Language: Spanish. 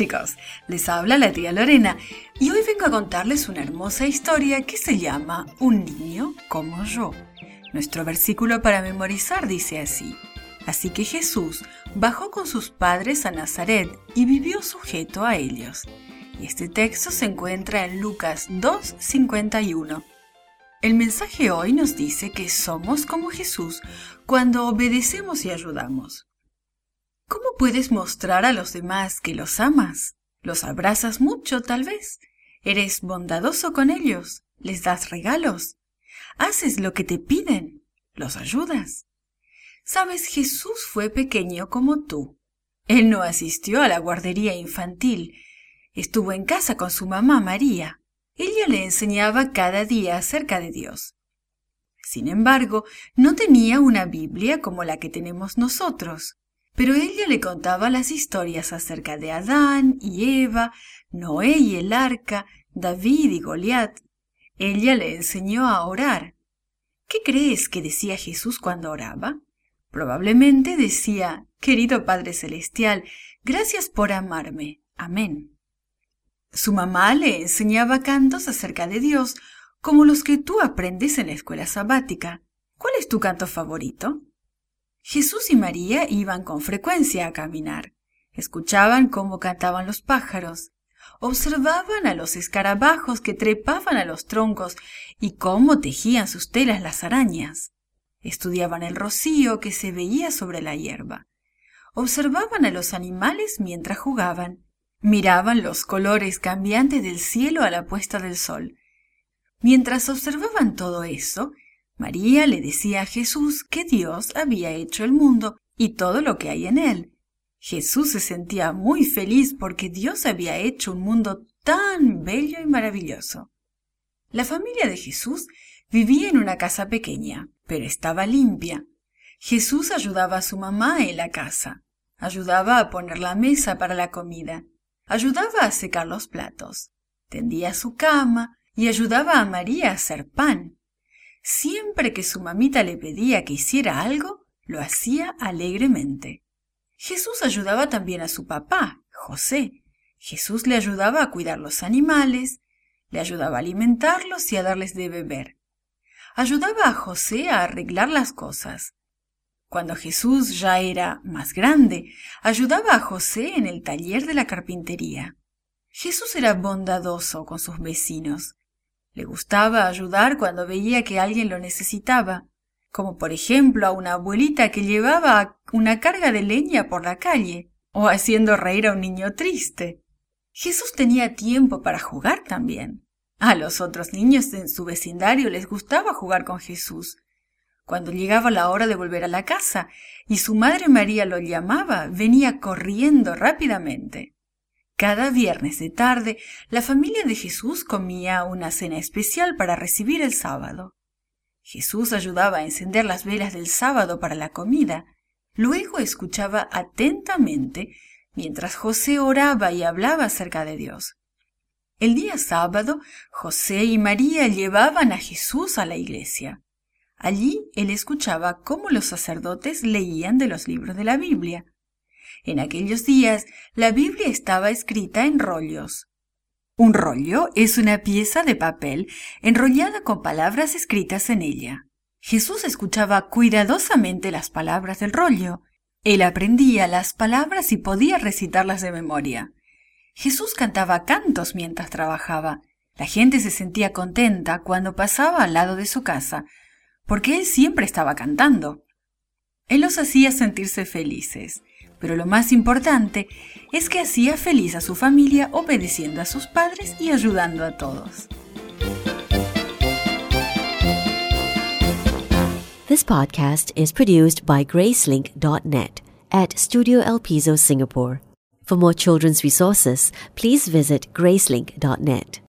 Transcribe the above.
chicos, les habla la tía Lorena y hoy vengo a contarles una hermosa historia que se llama Un niño como yo. Nuestro versículo para memorizar dice así. Así que Jesús bajó con sus padres a Nazaret y vivió sujeto a ellos. Y este texto se encuentra en Lucas 2.51. El mensaje hoy nos dice que somos como Jesús cuando obedecemos y ayudamos. ¿Cómo puedes mostrar a los demás que los amas? ¿Los abrazas mucho, tal vez? ¿Eres bondadoso con ellos? ¿Les das regalos? ¿Haces lo que te piden? ¿Los ayudas? Sabes, Jesús fue pequeño como tú. Él no asistió a la guardería infantil. Estuvo en casa con su mamá María. Ella le enseñaba cada día acerca de Dios. Sin embargo, no tenía una Biblia como la que tenemos nosotros. Pero ella le contaba las historias acerca de Adán y Eva, Noé y el arca, David y Goliat. Ella le enseñó a orar. ¿Qué crees que decía Jesús cuando oraba? Probablemente decía, Querido Padre Celestial, gracias por amarme. Amén. Su mamá le enseñaba cantos acerca de Dios, como los que tú aprendes en la escuela sabática. ¿Cuál es tu canto favorito? Jesús y María iban con frecuencia a caminar. Escuchaban cómo cantaban los pájaros, observaban a los escarabajos que trepaban a los troncos y cómo tejían sus telas las arañas. Estudiaban el rocío que se veía sobre la hierba. Observaban a los animales mientras jugaban. Miraban los colores cambiantes del cielo a la puesta del sol. Mientras observaban todo eso, María le decía a Jesús que Dios había hecho el mundo y todo lo que hay en él. Jesús se sentía muy feliz porque Dios había hecho un mundo tan bello y maravilloso. La familia de Jesús vivía en una casa pequeña, pero estaba limpia. Jesús ayudaba a su mamá en la casa, ayudaba a poner la mesa para la comida, ayudaba a secar los platos, tendía su cama y ayudaba a María a hacer pan. Siempre que su mamita le pedía que hiciera algo, lo hacía alegremente. Jesús ayudaba también a su papá, José. Jesús le ayudaba a cuidar los animales, le ayudaba a alimentarlos y a darles de beber. Ayudaba a José a arreglar las cosas. Cuando Jesús ya era más grande, ayudaba a José en el taller de la carpintería. Jesús era bondadoso con sus vecinos. Le gustaba ayudar cuando veía que alguien lo necesitaba, como por ejemplo a una abuelita que llevaba una carga de leña por la calle, o haciendo reír a un niño triste. Jesús tenía tiempo para jugar también. A los otros niños en su vecindario les gustaba jugar con Jesús. Cuando llegaba la hora de volver a la casa y su madre María lo llamaba, venía corriendo rápidamente. Cada viernes de tarde, la familia de Jesús comía una cena especial para recibir el sábado. Jesús ayudaba a encender las velas del sábado para la comida. Luego escuchaba atentamente mientras José oraba y hablaba acerca de Dios. El día sábado, José y María llevaban a Jesús a la iglesia. Allí él escuchaba cómo los sacerdotes leían de los libros de la Biblia. En aquellos días la Biblia estaba escrita en rollos. Un rollo es una pieza de papel enrollada con palabras escritas en ella. Jesús escuchaba cuidadosamente las palabras del rollo. Él aprendía las palabras y podía recitarlas de memoria. Jesús cantaba cantos mientras trabajaba. La gente se sentía contenta cuando pasaba al lado de su casa, porque él siempre estaba cantando. Él los hacía sentirse felices pero lo más importante es que hacía feliz a su familia obedeciendo a sus padres y ayudando a todos. This podcast is produced by Gracelink.net at Studio El Piso, Singapore. For more children's resources, please visit Gracelink.net.